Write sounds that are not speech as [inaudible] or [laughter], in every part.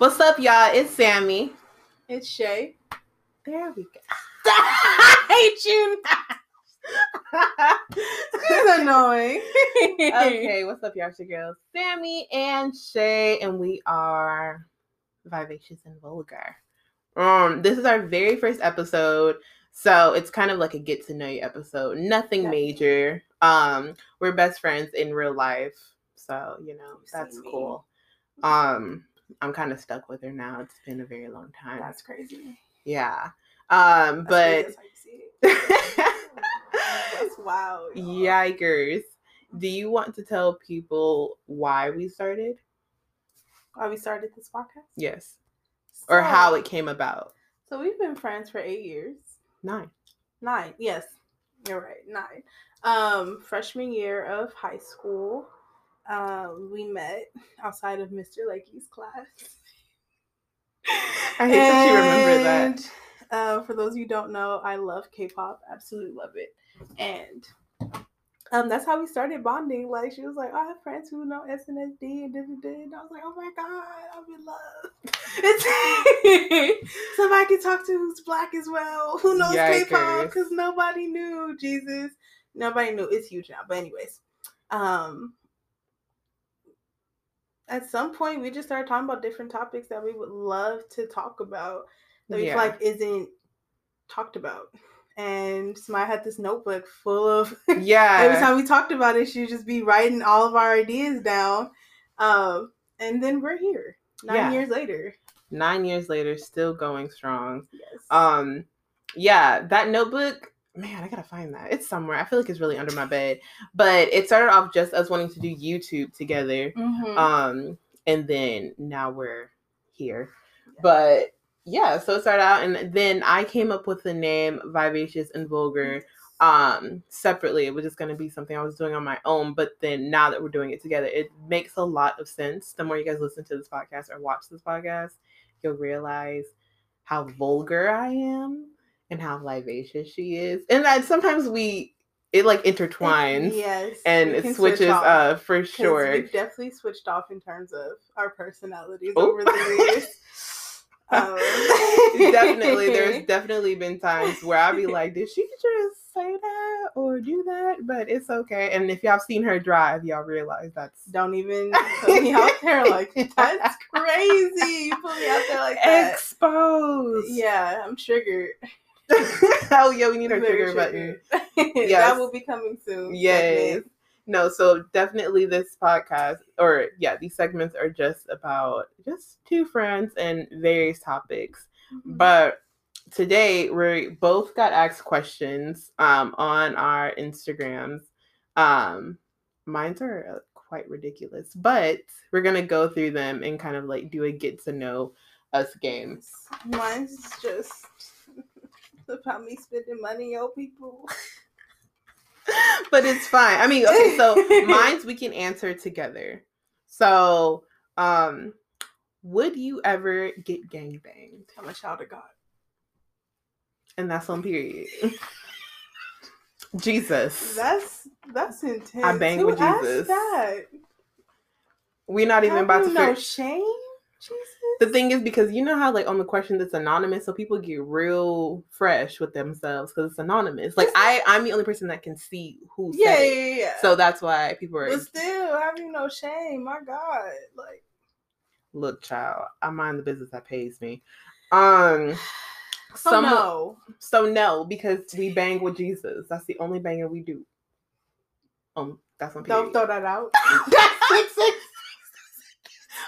What's up, y'all? It's Sami. It's Shay. There we go. [laughs] I hate you. It's [laughs] annoying. okay, what's up, y'all? It's your girls, Sami and Shay, and we are vivacious and vulgar. Um, this is our very first episode, so it's kind of like a get to know you episode. Nothing major. Um, we're best friends in real life, so you know that's cool. Um, I'm kind of stuck with her now. It's been a very long time. That's crazy. yeah. Um, but That's, crazy. That's how you see it. [laughs] That's wild. y'all. Yikers. Do you want to tell people why we started? Why we started this podcast? Yes. Or how it came about? So we've been friends for eight years. Nine. Nine. Yes, you're right. Nine. Um, freshman year of high school. Um, we met outside of Mr. Lakey's class. I hate that you remember that. Uh, for those of you who don't know, I love K-pop. Absolutely love it. And um, that's how we started bonding. Like she was like, I have friends who know SNSD and da. And I was like, oh my god, I'm in love. It's [laughs] somebody I can talk to who's black as well, who knows K-pop because nobody knew. Jesus, nobody knew. It's huge now. But anyways, um, at some point we just started talking about different topics that we would love to talk about that we Yeah. feel like isn't talked about. And Smile had this notebook full of [laughs] Yeah. every time we talked about it, she'd just be writing all of our ideas down. Um, and then we're here nine Yeah. years later. Nine years later, still going strong. Yes. Um, yeah, that notebook, man, I gotta find that. It's somewhere. I feel like it's really under my bed. But it started off just us wanting to do YouTube together. Mhm. um and then now we're here but yeah so it started out and then i came up with the name vivacious and vulgar um separately it was just going to be something i was doing on my own but then now that we're doing it together it makes a lot of sense the more you guys listen to this podcast or watch this podcast you'll realize how vulgar i am and how vivacious she is and that sometimes we it like intertwines yes, and it switches uh for sure We've definitely switched off in terms of our personalities Oh. over the years. [laughs] Um, definitely there's [laughs] definitely been times where i'll be like did she just say that or do that but it's okay and if y'all seen her drive y'all realize that's don't even put me out there [laughs] like that's crazy. You put me out there like that. exposed Yeah, I'm triggered. [laughs] oh yeah we need our Very trigger button. [laughs] Yes. that will be coming soon. yes segment. no so definitely this podcast or yeah these segments are just about just two friends and various topics Mhm. But today we both got asked questions um, on our Instagrams. Um, mine's are uh, quite ridiculous, but we're gonna go through them and kind of like do a get to know us game. Mine's just [laughs] about me spending money on people. but it's fine. I mean, okay, so [laughs] mine's we can answer together. So, um, would you ever get gangbanged? I'm a child of God. And that's on period. [laughs] Jesus. That's that's intense. I bang Who with Jesus. That We're not even Have about you to no figure- shame. Jesus. The thing is because you know how like on the question that's anonymous, so people get real fresh with themselves because it's anonymous. Like I, I'm the only person that can see who yeah, said yeah, it, yeah, yeah. so that's why people are. but still, have you no shame? My God, like Look, child, I mind the business that pays me. Um, [sighs] so some no. so no, because we bang with Jesus. That's the only banger we do. Um, that's on Don't throw that out. [laughs] [laughs]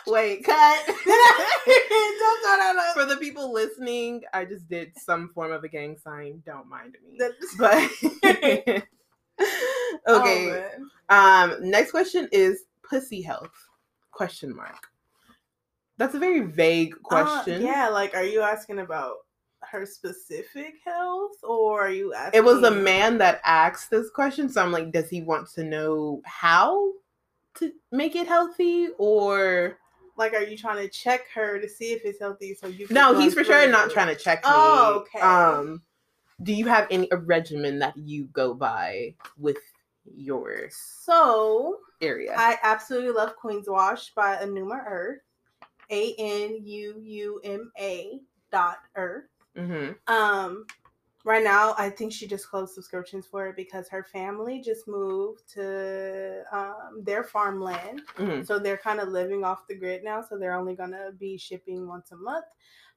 [laughs] Wait, cut. [laughs] [laughs] Don't throw that out. For the people listening, I just did some form of a gang sign. Don't mind me. But Oh, okay. man. um, next question is pussy health? Question mark. That's a very vague Uh, question. yeah, like, are you asking about her specific health, or are you asking? It was the man that asked this question, so I'm like, does he want to know how to make it healthy, or Like, are you trying to check her to see if it's healthy? So you can no? He's for sure not trying to check me. Oh, okay. Um, do you have any a regimen that you go by with your So area? I absolutely love Queen's Wash by Anuma Earth. A N U U M A dot earth. Mm-hmm. Um, right now, I think she just closed subscriptions for it because her family just moved to um, their farmland. Mm-hmm. So they're kind of living off the grid now. So they're only going to be shipping once a month.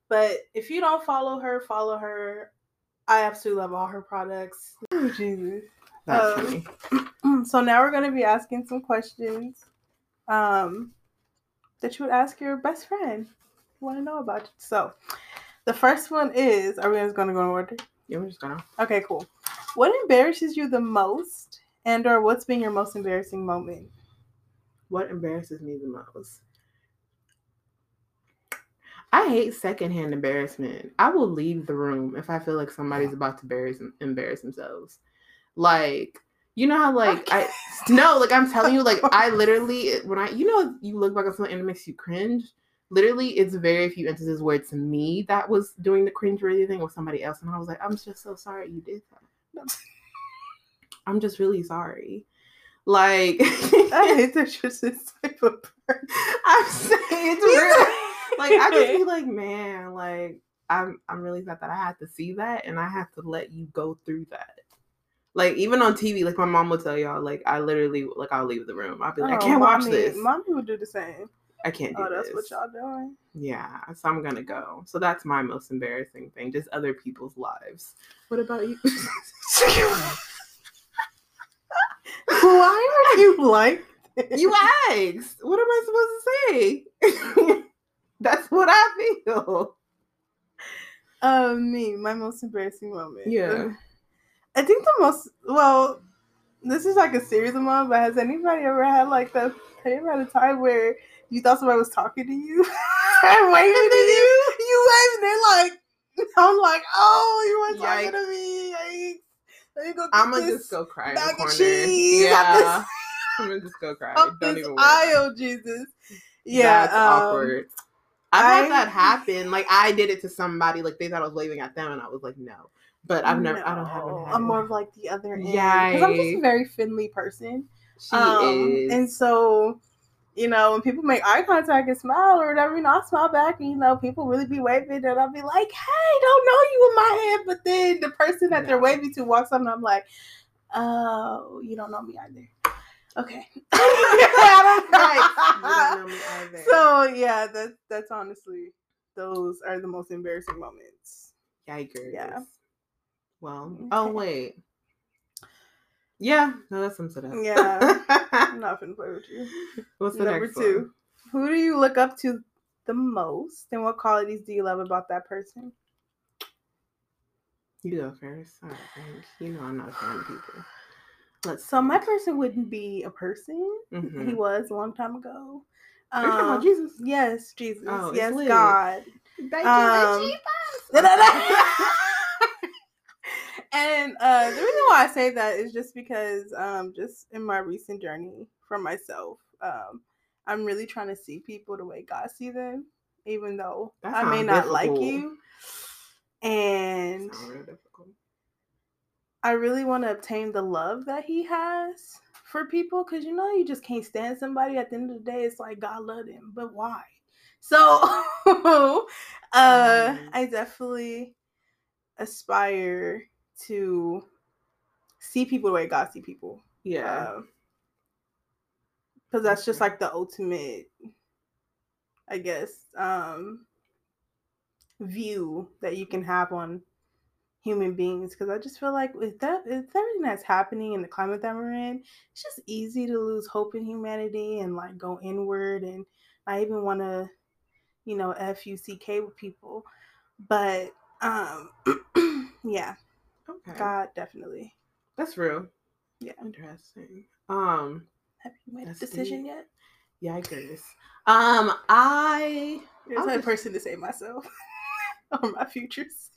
But if you don't follow her, follow her. I absolutely love all her products. [laughs] Oh, Jesus. That's Um, [clears throat] so now we're going to be asking some questions um, that you would ask your best friend. Want to know about you. So the first one is: Are we just going to go in order? Yeah, we're just gonna. Okay, cool. What embarrasses you the most, and or what's been your most embarrassing moment? What embarrasses me the most? I hate secondhand embarrassment. I will leave the room if I feel like somebody's about to embarrass embarrass themselves. Like, you know how like I no, like I'm telling you, like [laughs] I literally when I you know you look back on something and it makes you cringe. Literally, it's very few instances where it's me that was doing the cringe worthy thing with somebody else, and I was like, I'm just so sorry you did that. [laughs] I'm just really sorry. Like [laughs] I hate that you're this type of person. I'm saying it's real. Like I just be [laughs] like, man, like I'm I'm really sad that I had to see that and I have to let you go through that. Like even on TV, like my mom will tell y'all, like I literally like I'll leave the room. I'll be like, I Oh, can't watch this. Mommy would do the same. I can't do Oh, that's this. what y'all doing. Yeah, so I'm gonna go. So that's my most embarrassing thing, just other people's lives. What about you? Why are you like this? you asked. What am I supposed to say? [laughs] that's what I feel. Um, me, my most embarrassing moment. Yeah. I think the most well, this is like a series of moments, but has anybody ever had like the have you ever had a time where you thought somebody was talking to you [laughs] and waving to you? You waved and they're like [laughs] I'm like, oh, you were talking to me. Yikes. Let me go I'm gonna just go cry in the corner. [laughs] Yeah, I'm gonna just go cry. up Don't even worry. aisle, Jesus. Yeah, That's um, awkward. I've had I- that happen. Like I did it to somebody. Like they thought I was waving at them, and I was like, no. But I've never. I don't have No. I'm more of like the other end Yeah. because I'm just a very Finley person. She Um, is. And so, you know, when people make eye contact and smile or whatever, you know, I smile back and, you know, people really be waving and I'll be like, hey, don't know you in my head. But then the person that they're waving to walks up and I'm like, oh, you don't know me either. Okay. Right. [laughs] You don't know me [laughs] either. So, yeah, that's, that's honestly, those are the most embarrassing moments. Yikers. Yeah. Well. Oh wait. Yeah. No, that sums it up. Yeah. I'm [laughs] not going to play with you. What's the Number next two. Who do you look up to the most and what qualities do you love about that person? You go first. All right, thanks. You know I'm not a fan of people. Let's. So my person wouldn't be a person. Mhm. He was a long time ago. Are talking about Um, Jesus. Yes, Jesus. Oh, yes. God. Thank Um, [laughs] [laughs] and uh, the reason why I say that is just because, um, just in my recent journey for myself, um, I'm really trying to see people the way God see them, even though That I may not like you. And difficult. I really want to obtain the love that He has for people because you know you just can't stand somebody. At the end of the day, it's like God loved him, but why? So, [laughs] uh, Mhm. I definitely aspire to see people the way God see people. Yeah. because that's just like the ultimate, I guess, um, view that you can have on human beings. Because I just feel like with that, with everything that's happening in the climate that we're in, it's just easy to lose hope in humanity and like go inward. And I even want to, you know, f u c k with people, but um, [clears throat] yeah, okay. God definitely. That's real. Yeah. Interesting. Um. Have you made a decision deep. yet? Yikers. Um. I. You're I'm the type just- person to say myself [laughs] or my futures.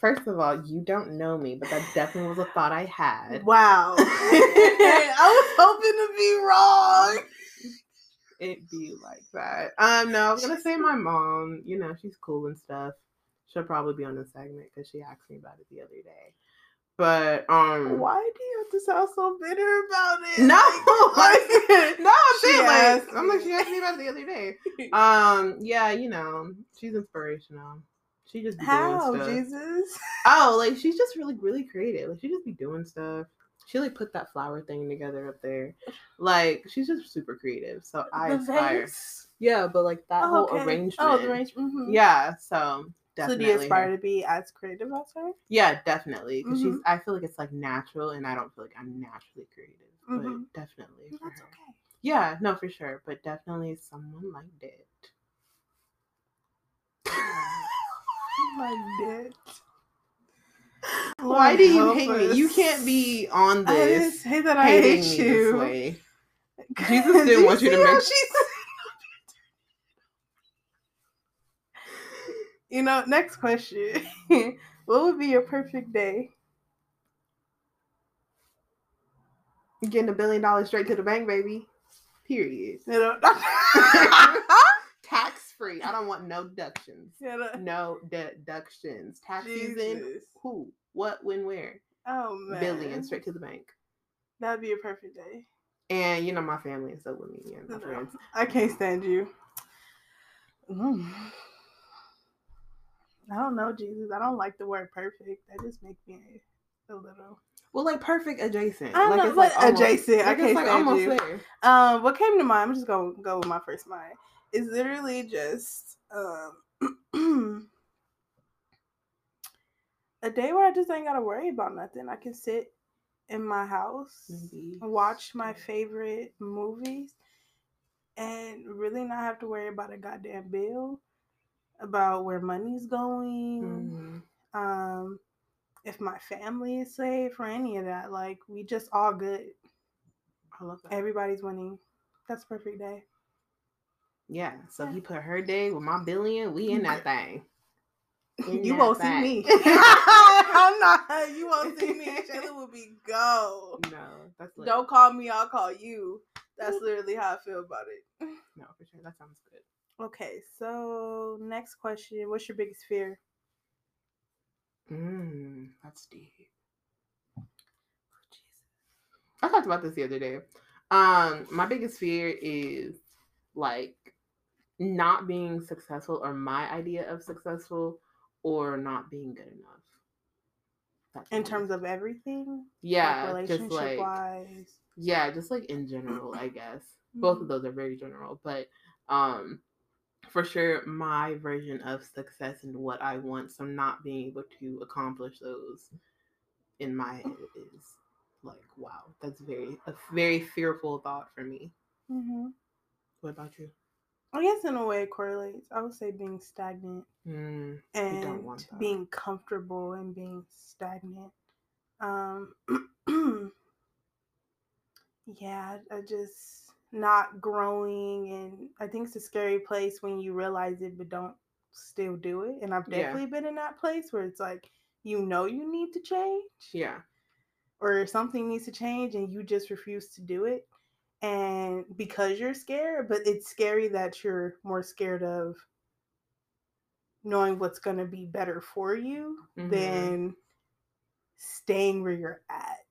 First of all, you don't know me, but that definitely was a thought I had. Wow. [laughs] I was hoping to be wrong. It be like that. Um. No, I was gonna say my mom. You know, she's cool and stuff. She'll probably be on the segment because she asked me about it the other day. But um Why do you have to sound so bitter about it? No, [laughs] Like- [laughs] no, I'm saying like I'm like she asked me about it the other day. [laughs] Um, yeah, you know, she's inspirational. She just be How, doing stuff. Jesus? Oh, like she's just really, really creative. Like she just be doing stuff. She like put that flower thing together up there. Like she's just super creative. So I The aspire. vase? Yeah, but like that Oh, whole okay. arrangement. Oh, the arrangement. mhm. Yeah, so So definitely. do you aspire to be as creative as her? Yeah, definitely. Because she's. Mhm. I feel like it's like natural, and I don't feel like I'm naturally creative. Mhm. But definitely. That's her. okay. Yeah, no, for sure. But definitely someone [laughs] like that. My dick. Why do you hate me? You can't be on [laughs] I this say that I hate you. this way. [laughs] Jesus didn't want you to make- she's- You know, next question. [laughs] what would be your perfect day? Getting a billion dollars straight to the bank, baby. Period. You know, Tax free. I don't want no deductions. you know, No deductions. Tax season. Who? What? When? Where? Oh man, Billion straight to the bank. That'd be a perfect day. And you know my family is so with me and my No, friends. I can't stand you. Mm. I don't know, Jesus. I don't like the word perfect. That just makes me a little. Well, like perfect adjacent. I don't like know, it's like almost- adjacent. I can't like almost you. there. Um, what came to mind? I'm just gonna go with my first mind. Is literally just um [clears throat] a day where I just ain't gotta worry about nothing. I can sit in my house, Maybe watch my favorite movies, and really not have to worry about a goddamn bill, about where money's going, Mhm. um, if my family is safe or any of that. Like we just all good. I love that. Everybody's winning. That's a perfect day. Yeah. So he put her day with my billion. We in that [laughs] thing. In you that won't see thing. me. [laughs] I'm not. You won't see me. [laughs] Shayla will be go. No, that's lit. Don't call me. I'll call you. That's literally how I feel about it. No, for sure. That sounds good. Okay, so next question: What's your biggest fear? Mm, that's deep. I talked about this the other day. Um, my biggest fear is like not being successful or my idea of successful or not being good enough. That's In terms of everything, yeah, like just relationship like wise. yeah, just like in general, I guess. Both Mm-hmm. of those are very general, but um for sure my version of success and what I want, so not being able to accomplish those in my head is like wow, that's very a very fearful thought for me. hmm What about you? I guess in a way it correlates. I would say being stagnant Mm, and being comfortable and being stagnant. Um, [clears throat] yeah, I just not growing, and I think it's a scary place when you realize it but don't still do it. And I've Yeah. definitely been in that place where it's like you know you need to change, yeah. or something needs to change, and you just refuse to do it. And because you're scared, but it's scary that you're more scared of knowing what's going to be better for you Mhm. than staying where you're at.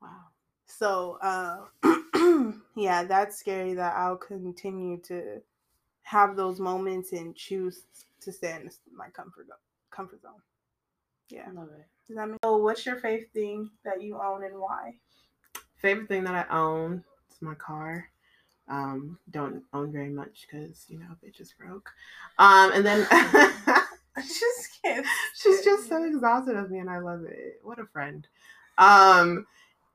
Wow. So, uh, [clears throat] [clears throat] yeah, that's scary that I'll continue to have those moments and choose to stay in my comfort comfort zone. Yeah. I love it. Does that make So, what's your favorite thing that you own and why? Favorite thing that I own is my car. Um, don't own very much because you know bitch is broke. Um, and then [laughs] [laughs] I just she's just so exhausted of me, and I love it. What a friend. Um,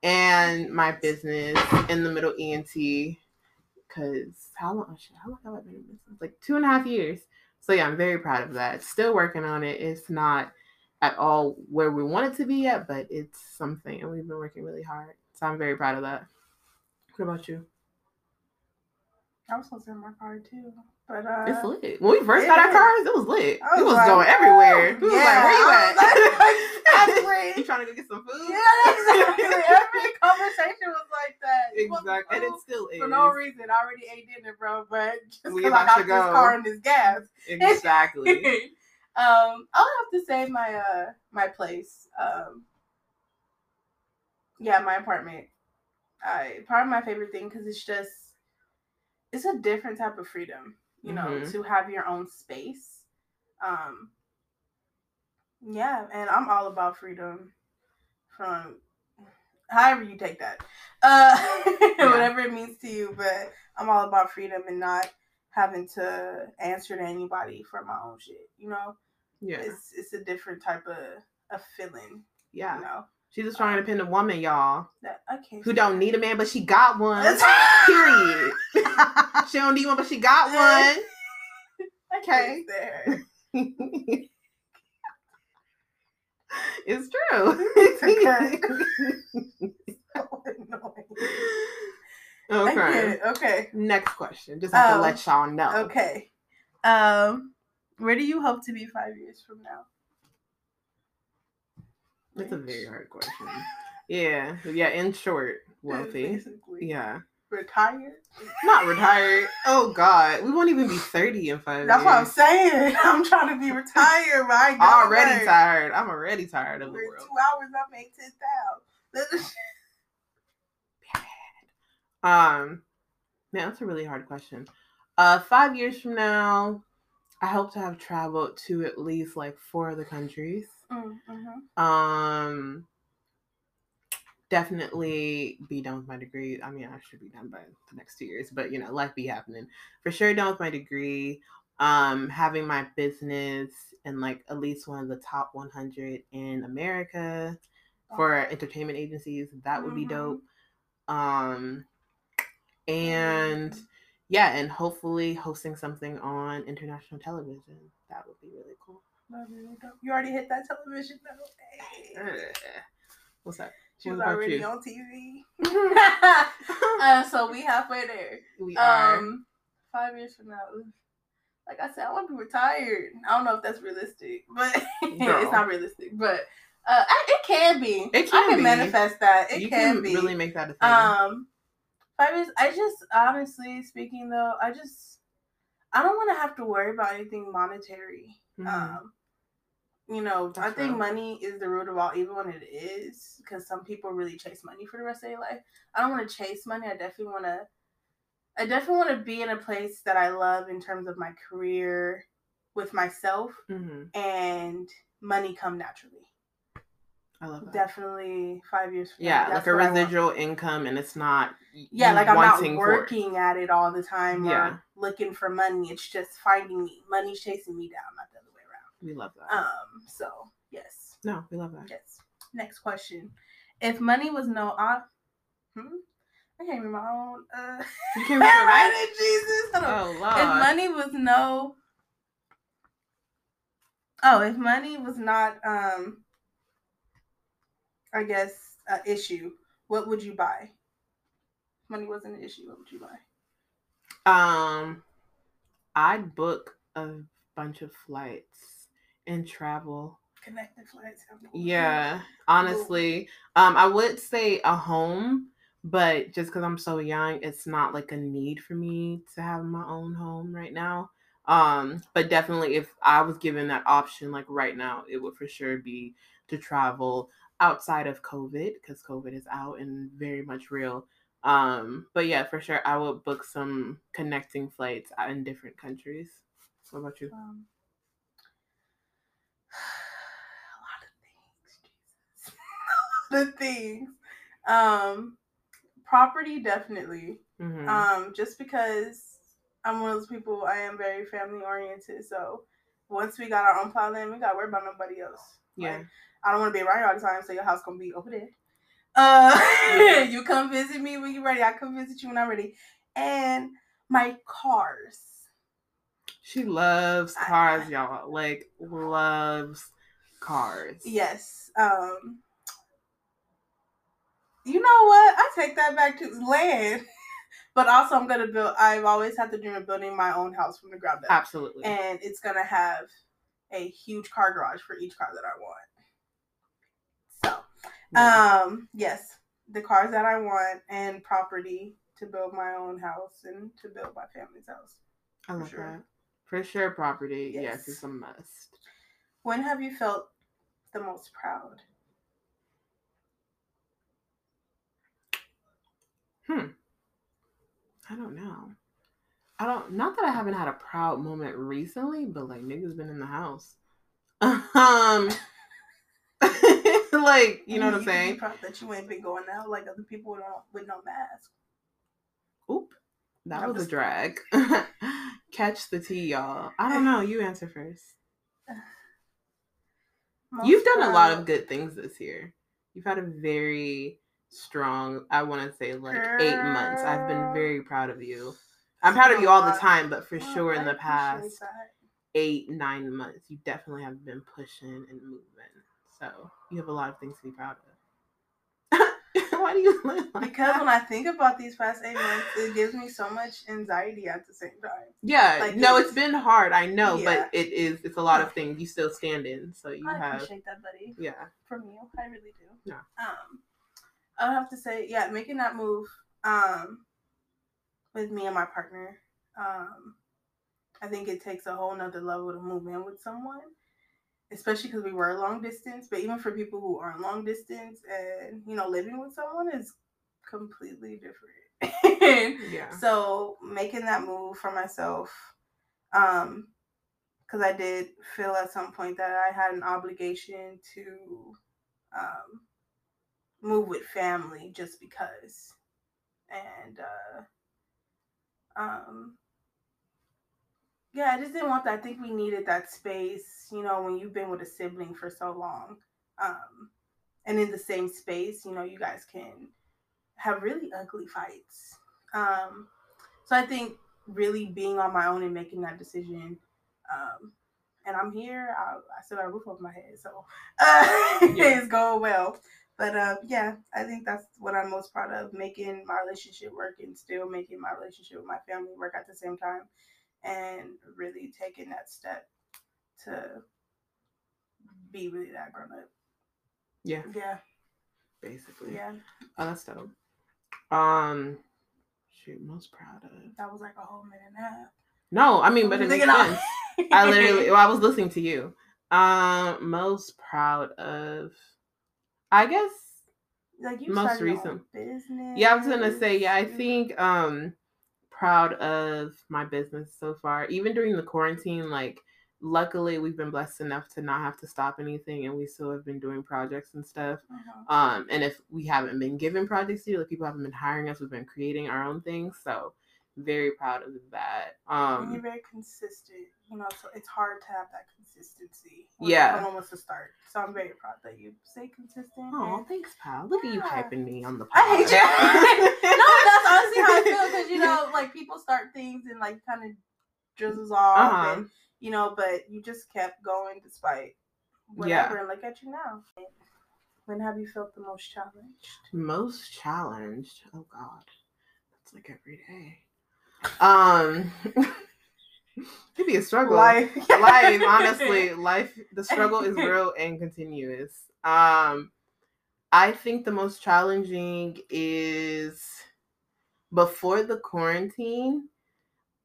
and my business in the middle ENT because how long? How long have I been in business? Like two and a half years. So yeah, I'm very proud of that. Still working on it. It's not at all where we want it to be yet, but it's something, and we've been working really hard. So I'm very proud of that. What about you? I was supposed to my car too, but uh, It's lit. When we first got our cars, it was lit. I it was was like, going everywhere. We was like, yeah, where you at? like, you trying to go get some food? Yeah, exactly. Every [laughs] conversation was like that. You want some Exactly. And it still is. for no reason. I already ate dinner, bro, but [laughs] just because I got this go. car and this gas. Exactly. [laughs] um, I'll have to say my uh my place. Um, yeah, my apartment. I part of my favorite thing because it's just it's a different type of freedom, you know, Mhm. to have your own space. Um, yeah, and I'm all about freedom from however you take that, uh, [laughs] whatever it means to you. But I'm all about freedom and not having to answer to anybody for my own shit. You know, Yeah. it's it's a different type of of feeling. Yeah. You know, She's a strong, independent woman, y'all, that I can't who don't need a man, but she got one. Period. [laughs] [laughs] she don't need one, but she got one. Okay. stand her. [laughs] it's true. So annoying. Okay. Okay. Next question. Just have to Oh, let y'all know. Okay. Um, where do you hope to be five years from now? That's a very hard question. Yeah. Yeah. In short, [laughs] wealthy. Basically. Yeah. Retired. Not retired. Oh God, we won't even be [laughs] thirty in five That's what I'm saying. [laughs] I'm trying to be retired, but I Already work. tired. I'm already tired of the world. two hours, I make ten thousand. Um, man, that's a really hard question. Uh, five years from now, I hope to have traveled to at least like four other countries. Mm-hmm. Um, definitely be done with my degree. I mean, I should be done by the next two years, but you know, life be happening. For sure, done with my degree. Um, having my business in like at least one of the top 100 in America for entertainment agencies. That would be Mhm. dope. Um, and yeah, and hopefully hosting something on international television. That would be really cool. You already hit that television though. Hey. What's that? She was already you? on TV. [laughs] uh, so we halfway there. we are. Um, five years from now, like I said, I want to be retired. I don't know if that's realistic, but [laughs] it's not realistic. But uh, I- it can be. It can I can be. manifest that. It you can, can be. really make that a thing. Um, five years. I just honestly speaking though, I just I don't want to have to worry about anything monetary. Mhm. Um, you know, I That's think real. money is the root of all evil, and it is because some people really chase money for the rest of their life. I don't want to chase money. I definitely want to. I definitely want to be in a place that I love in terms of my career, with myself, Mhm. and money come naturally. I love that. Definitely five years from. Yeah, like a I residual income, and it's not. Yeah, like I'm not working at it all the time Yeah. or looking for money. It's just finding me. Money's chasing me down, We love that. Um. So yes, no, we love that. yes. Next question: If money was no op, hmm? I can't remember my own. Uh, You can't remember [laughs] right it, Jesus. Oh Lord. If money was no. Oh, if money was not, um, I guess, an issue, what would you buy? If money wasn't an issue, what would you buy? Um, I'd book a bunch of flights and travel. Connected flights. Yeah, honestly, um, I would say a home, but just because I'm so young, it's not like a need for me to have my own home right now. Um, but definitely, if I was given that option, like right now, it would for sure be to travel outside of COVID because COVID is out and very much real. Um, but yeah, for sure, I would book some connecting flights in different countries. What about you? Um, of things. Jesus. a lot of things. Um, property definitely. Mhm. Um, just because I'm one of those people, I am very family oriented. So once we got our own plot land, we got to worry about nobody else. yeah, Like, I don't want to be around you all the time, so your house gonna be over there. Uh, Yeah. [laughs] you come visit me when you're ready. I come visit you when I'm ready. And my cars. she loves I- cars, y'all. Like loves cars. Yes. Um. You know what? I take that back to land. [laughs] but also, I'm gonna build. I've always had the dream of building my own house from the ground up, absolutely. and it's gonna have a huge car garage for each car that I want. So, Yeah. um, yes, the cars that I want and property to build my own house and to build my family's house. I love sure. that. For sure, property. Yes, Yes. it's a must. When have you felt the most proud? Hmm. I don't know. I don't. Not that I haven't had a proud moment recently, but like niggas been in the house. [laughs] Um. [laughs] like you know what I'm You can be saying? proud that you ain't been going out like other people with no, with no mask. Oop. That I'm was a drag. [laughs] Catch the tea, y'all. I don't know. You answer first. [sighs] You've Most done a lot of good things this year. You've had a very strong, I want to say like eight months. I've been very proud of you. I'm proud of you all the time, but for Well, sure in the past that. eight, nine months, you definitely have been pushing and moving. So you have a lot of things to be proud of. [laughs] Why do you [laughs] look like Because that? when I think about these past eight months, it gives me so much anxiety at the same time. Yeah, like, no, it's- it's been hard. I know, Yeah. but it is. It's a lot of things. You still stand in, so you I have. appreciate that, buddy. Yeah, From you, I really do. Yeah. Um, I have to say, yeah, making that move, um, with me and my partner, um, I think it takes a whole nother level to move in with someone, especially because we were long distance. But even for people who aren't long distance and you know living with someone is completely different. [laughs] yeah, So making that move for myself, um, because I did feel at some point that I had an obligation to um, move with family just because, and uh, um, yeah, I just didn't want that. I think we needed that space, you know, when you've been with a sibling for so long, um, and in the same space, you know, you guys can have really ugly fights. Um, so I think really being on my own and making that decision, um, and I'm here. I, I still got a roof over my head, so uh, [laughs] Yeah. it's going well. But uh, yeah, I think that's what I'm most proud of: making my relationship work and still making my relationship with my family work at the same time, and really taking that step to be really that grown up. yeah, Yeah, basically. yeah. Oh, that's dope. Um, shoot, most proud of. That was like a whole minute and a half. No, I mean, but it [laughs] makes sense. I literally, [laughs] well, I was listening to you. Um, most proud of, I guess. like you most started your own recent- business. Yeah, I was gonna say, yeah, I you- think um, proud of my business so far. Even during the quarantine, like, luckily we've been blessed enough to not have to stop anything, and we still have been doing projects and stuff. Mhm. Um, and if we haven't been given projects to like people haven't been hiring us, we've been creating our own things. So very proud of that. And you're Um, very consistent, you know, so it's hard to have that consistency. Yeah. Someone wants to start. So I'm very proud that you stay consistent. oh, and- thanks, pal. Look at you Yeah. hyping me on the. I hate you. [laughs] no, that's honestly how I feel because, you know, [laughs] like people start things and like kind of drizzles off Uh-huh. and, you know, but you just kept going despite whatever. And look at you now. When have you felt the most challenged? Most challenged. Oh God, that's like every day. Um, [laughs] it'd be a struggle. Life. [laughs] life honestly life the struggle is real [laughs] and continuous um i think the most challenging is before the quarantine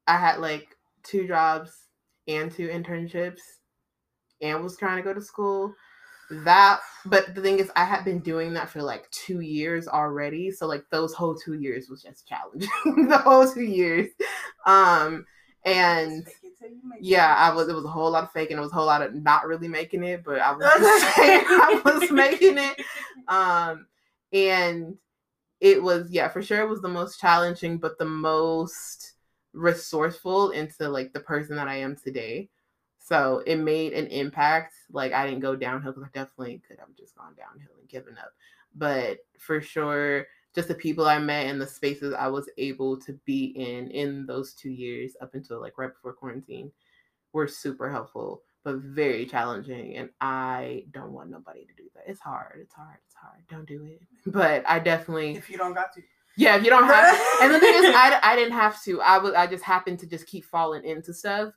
i had like two jobs and two internships and was trying to go to school that but the thing is i had been doing that for like two years already so like those whole two years was just challenging [laughs] the whole two years um and Just fake it till you make it. yeah, I was. It was a whole lot of faking. It was a whole lot of not really making it, but I was [laughs] saying [laughs] I was making it. Um, and it was yeah, for sure, it was the most challenging, but the most resourceful into like the person that I am today. So it made an impact. Like I didn't go downhill because I definitely could have just gone downhill and given up. But for sure, just the people I met and the spaces I was able to be in in those two years up until like right before quarantine were super helpful, but very challenging. And I don't want nobody to do that. It's hard. It's hard. It's hard. Don't do it. [laughs] But I definitely, If you don't got to. yeah. If you don't have, and the thing is, [laughs] I, I didn't have to. I was I just happened to just keep falling into stuff.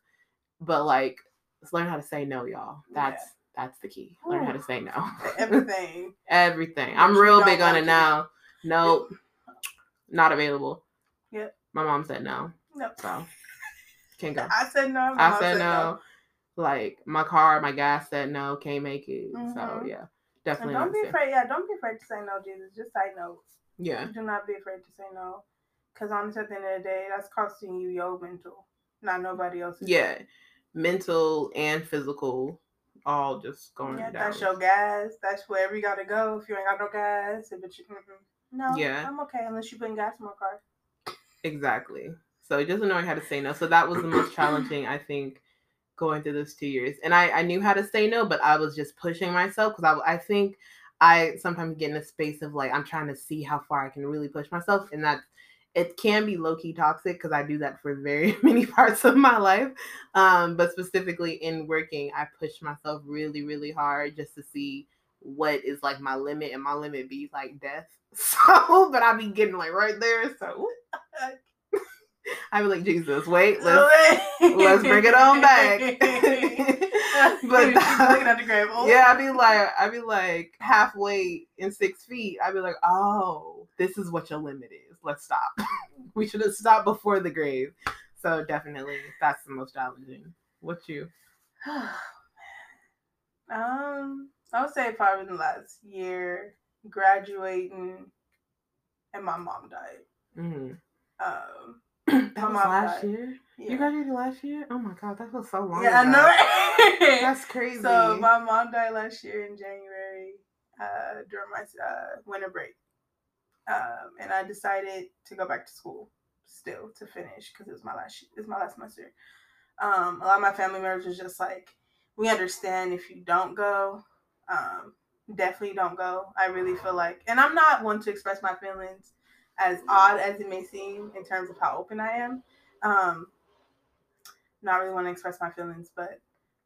But like, let's learn how to say no, y'all. That's that's the key. Learn how to say no. Everything. [laughs] Everything. I'm real big on it now. Nope. [laughs] Not available. Yep. My mom said no. Nope. So can't go. I said no. I mom said no. Like my car, my gas said no, can't make it. So Mhm. yeah. And Definitely don't be afraid. Yeah, don't be afraid to say no, Jesus. Just say no. Yeah. Do not be afraid to say no. Because honestly, at the end of the day, that's costing you your mental, not nobody else's. Yeah. Mental and physical all just going Yeah, down. that's your gas. That's wherever you gotta go. If you ain't got no gas, but you, mm-mm. no, Yeah. I'm okay unless you putting gas in my car. Exactly. So just knowing how to say no. So that was the most challenging, I think, going through those two years. And I, I knew how to say no, but I was just pushing myself because I, I think I sometimes get in a space of like, I'm trying to see how far I can really push myself. And that it can be low key toxic because I do that for very [laughs] many parts of my life. Um, but specifically in working, I push myself really, really hard just to see what is like my limit, and my limit be like death. [laughs] So, but I be getting like right there. So [laughs] I be like, Jesus, wait, let's let's bring it on back. but She's looking at the grave. Oh. yeah, I'd be like, I'd be like halfway in six feet. I'd be like, oh, this is what your limit is. Let's stop. [laughs] we should have stopped before the grave. So definitely, that's the most challenging. What you? [sighs] um, I would say probably in the last year, graduating, and my mom died. Mm. Um, [clears throat] that was last died. year. yeah. You graduated last year? Oh my god, that was so long. yeah, I know. [laughs] That's crazy. So my mom died last year in January uh, during my uh, winter break, um, and I decided to go back to school still to finish because it was my last it's my last semester. Um, a lot of my family members was just like, we understand if you don't go. Um, definitely don't go. I really feel like, and I'm not one to express my feelings as odd as it may seem in terms of how open I am. Um, not really want to express my feelings, but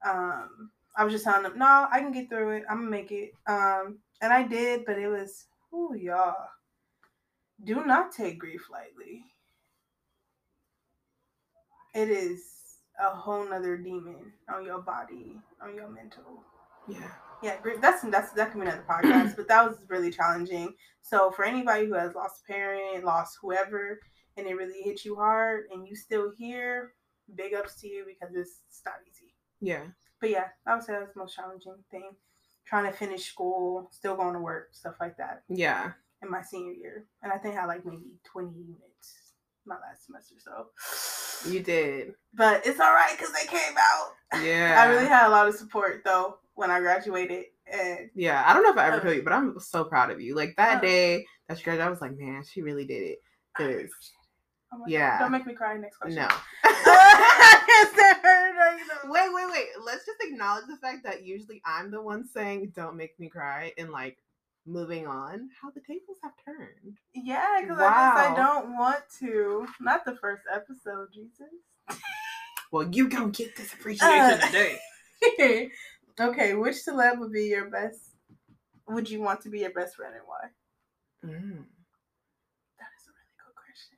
um, I was just telling them, no, I can get through it. I'm gonna make it. Um, and I did, but it was, oh y'all, do not take grief lightly. It is a whole nother demon on your body, on your mental. yeah. Yeah, grief. That's that's that can be another podcast, but that was really challenging. So for anybody who has lost a parent, lost whoever, and it really hit you hard, and you still here, big ups to you because it's, it's not easy. Yeah. But yeah, I would say that's the most challenging thing. Trying to finish school, still going to work, stuff like that Yeah. In my senior year. And I think I had like maybe 20 units my last semester. So, You did. but it's all right because they came out. Yeah. I really had a lot of support though when I graduated. And Yeah, I don't know if I ever told you, but I'm so proud of you. Like that day that she graduated, I was like, man, she really did it. 'Cause-. Oh yeah. Don't make me cry. Next question. [laughs] [laughs] No. Wait, wait, wait. Let's just acknowledge the fact that usually I'm the one saying, don't make me cry, and like moving on. How the tables have turned. Yeah, because I guess I don't want to. Not the first episode, Jesus. [laughs] Well, you gonna get this appreciation Uh. today. [laughs] okay, which celeb would be your best? Would you want to be your best friend and why? Mm. That is a really good question.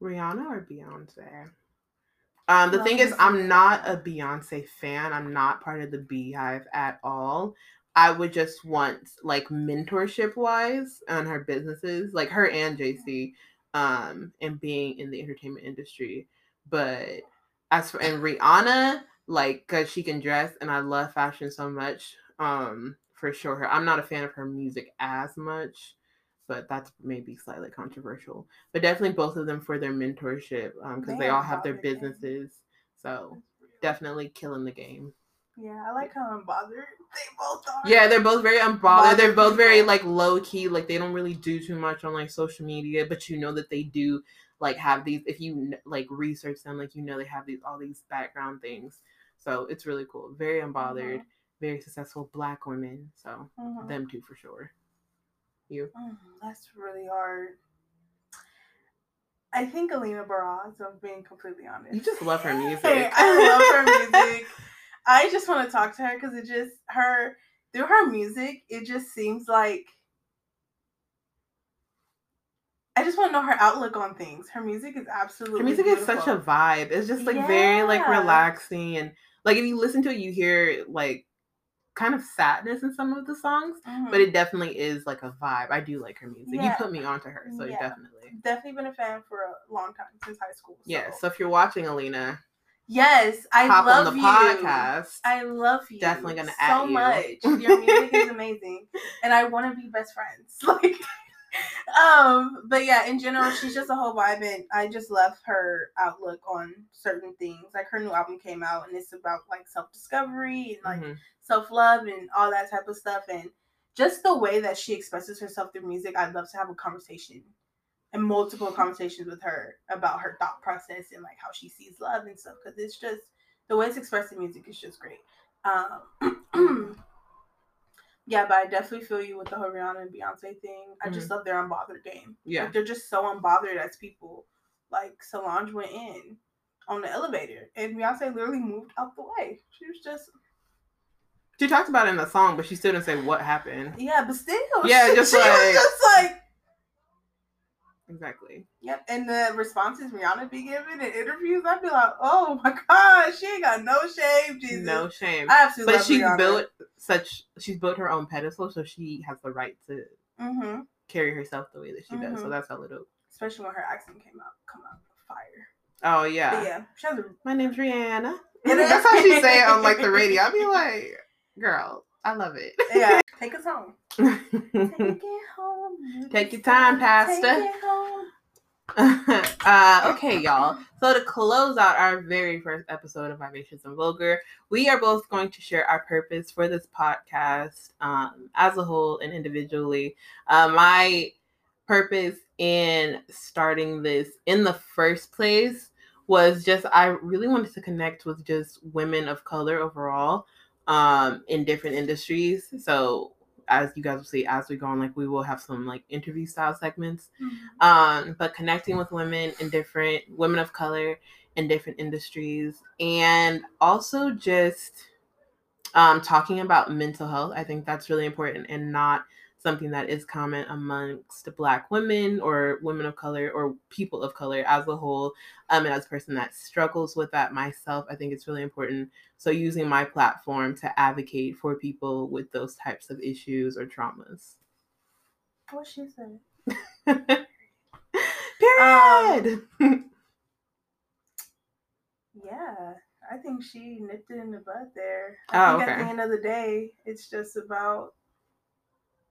Rihanna or Beyonce? Um, the thing is, I'm not a Beyonce fan. I'm not part of the BeyHive at all. I would just want like mentorship wise on her businesses, like her and Jay-Z, um, and being in the entertainment industry. But as for and Rihanna, like, cause she can dress, and I love fashion so much. Um, for sure, her. I'm not a fan of her music as much, but that's maybe slightly controversial. But definitely both of them for their mentorship, um, because They all have their businesses. So definitely killing the game. Yeah, I like how unbothered [laughs] they both are. Yeah, they're both very unbothered. Bothered They're both very like low key. Like they don't really do too much on like social media, but you know that they do like have these. If you like research them, like you know they have these all these background things. So it's really cool. Very unbothered. Mhm. Very successful black women. So Mhm. them too for sure. You. Mm, that's really hard. I think Alina Baraz, I'm being completely honest. You just love her [laughs] music. I love her music. [laughs] I just want to talk to her because it just her through her music, it just seems like I just want to know her outlook on things. Her music is absolutely Her music is such a vibe. It's just like very like relaxing and like if you listen to it, you hear like kind of sadness in some of the songs, Mhm. but it definitely is like a vibe. I do like her music. Yeah. You put me onto her, so Yeah. definitely. definitely been a fan for a long time since high school. Yeah. so- So if you're watching Alina, yes, I hop love on the you. podcast. I love you. Definitely gonna add so you. much. Your music is [laughs] amazing, and I want to be best friends. [laughs] Like um, but yeah, in general, she's just a whole vibe, and I just love her outlook on certain things. Like her new album came out, and it's about like self discovery and like Mhm. self love and all that type of stuff, and just the way that she expresses herself through music. I'd love to have a conversation and multiple conversations with her about her thought process and like how she sees love and stuff, because it's just the way it's expressed in music is just great. Um, [clears throat] yeah, but I definitely feel you with the whole Rihanna and Beyonce thing. I just love their unbothered game. Yeah. Like, they're just so unbothered as people. Like Solange went in on the elevator and Beyonce literally moved out the way. She was just She talked about it in the song, but she still didn't say what happened. yeah, but still, Yeah, [laughs] she, just she like- was just like Exactly. yep. And the responses Rihanna be giving in interviews, I'd be like, oh my god, she ain't got no shame, Jesus. No shame. I absolutely But she's Rihanna. built such she's built her own pedestal, so she has the right to hmm carry herself the way that she does. So Mhm. that's a little especially when her accent came out, come out fire. Oh But yeah. yeah, she has a My name's Rihanna. [laughs] That's how she say it on like the radio. I'd be like, girl, I love it. yeah. [laughs] Take us home. Take [laughs] it home. Take your time, Pastor. [laughs] Uh, okay, y'all. So to close out our very first episode of Vivacious and Vulgar, we are both going to share our purpose for this podcast um, as a whole and individually. Uh, my purpose in starting this in the first place was just I really wanted to connect with just women of color overall um, in different industries. So as you guys will see as we go on, like we will have some like interview style segments. Um, but connecting with women in different women of color in different industries and also just um, talking about mental health i think that's really important and not something that is common amongst black women or women of color or people of color as a whole um, and as a person that struggles with that myself i think it's really important so using my platform to advocate for people with those types of issues or traumas What she said. [laughs] Period. Yeah, I think she nipped it in the bud there. Oh, I think at the end of the day, it's just about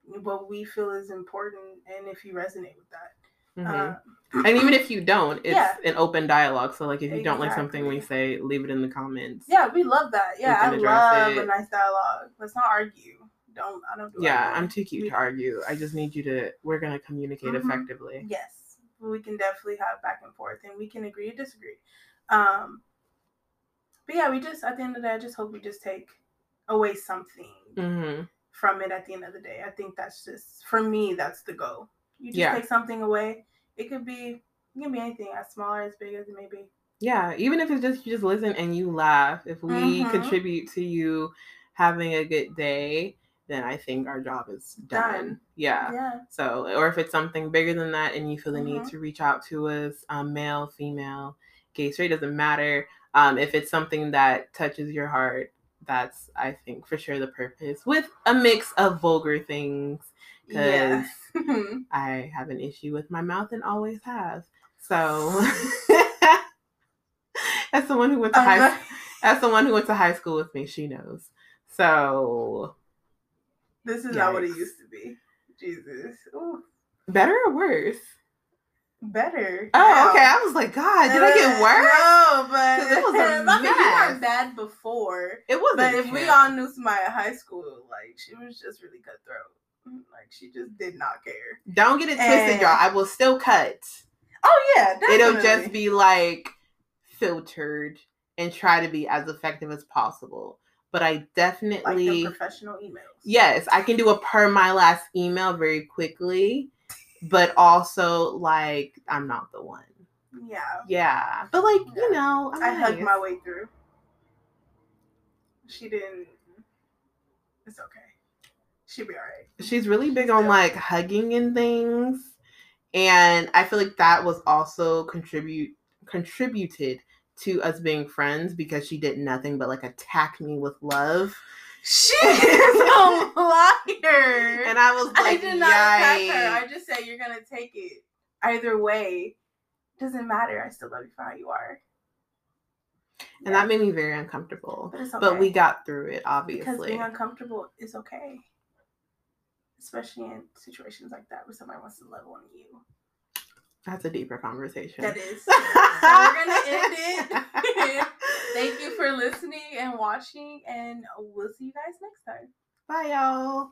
what we feel is important and if you resonate with that. Mhm. Um, and even if you don't, [clears throat] it's Yeah. an open dialogue. So, like, if you don't like something we say, leave it in the comments. yeah, we love that. Yeah, I love it. a nice dialogue. Let's not argue. Don't I don't do Yeah, arguing. I'm too cute We- to argue. I just need you to. We're gonna communicate Mhm. effectively. Yes, we can definitely have back and forth, and we can agree to disagree. Um, but yeah, we just at the end of the day, I just hope we just take away something hmm from it at the end of the day. I think that's just for me, that's the goal. You just Yeah. take something away. It could be it can be anything, as small or as big as it may be. Yeah, even if it's just you just listen and you laugh. If we Mhm. contribute to you having a good day, then I think our job is done. Done. Yeah. Yeah. So, or if it's something bigger than that and you feel the need Mhm. to reach out to us, um, male, female, gay, straight, doesn't matter. Um, if it's something that touches your heart, that's, I think, for sure the purpose with a mix of vulgar things Yeah. because [laughs] I have an issue with my mouth and always have. So, [laughs] as someone who went to high Um, as someone who went to high school with me, she knows. So, this is not what it used to be. Jesus. Ooh, better or worse? Better. Oh, now. okay. I was like, God, did I get uh, worse? No, but it was a [laughs] I mean, you weren't bad before. It wasn't. But if we all knew at high school, like she was just really cutthroat. Like she just did not care. don't get it twisted, And- y'all. I will still cut. Oh yeah, It'll just be like filtered and try to be as effective as possible. But I like definitely the professional emails. yes, I can do a per my last email very quickly, but also like I'm not the one. Yeah. Yeah, but like Yeah. you know, I'm I hugged my way through. She didn't. It's okay. She'll be all right. she's really big on like hugging and things and i feel like that was also contribute contributed to us being friends because she did nothing but like attack me with love She is a [laughs] liar. and i was like, I did not attack her. I just said you're gonna take it. Either way, doesn't matter. I still love you for how you are. and that made me very uncomfortable but it's okay. but we got through it obviously. because being uncomfortable is okay. especially in situations like that where somebody wants to love on you. That's a deeper conversation. That is. so we're gonna end it. [laughs] Thank you for listening and watching, and we'll see you guys next time. Bye, y'all.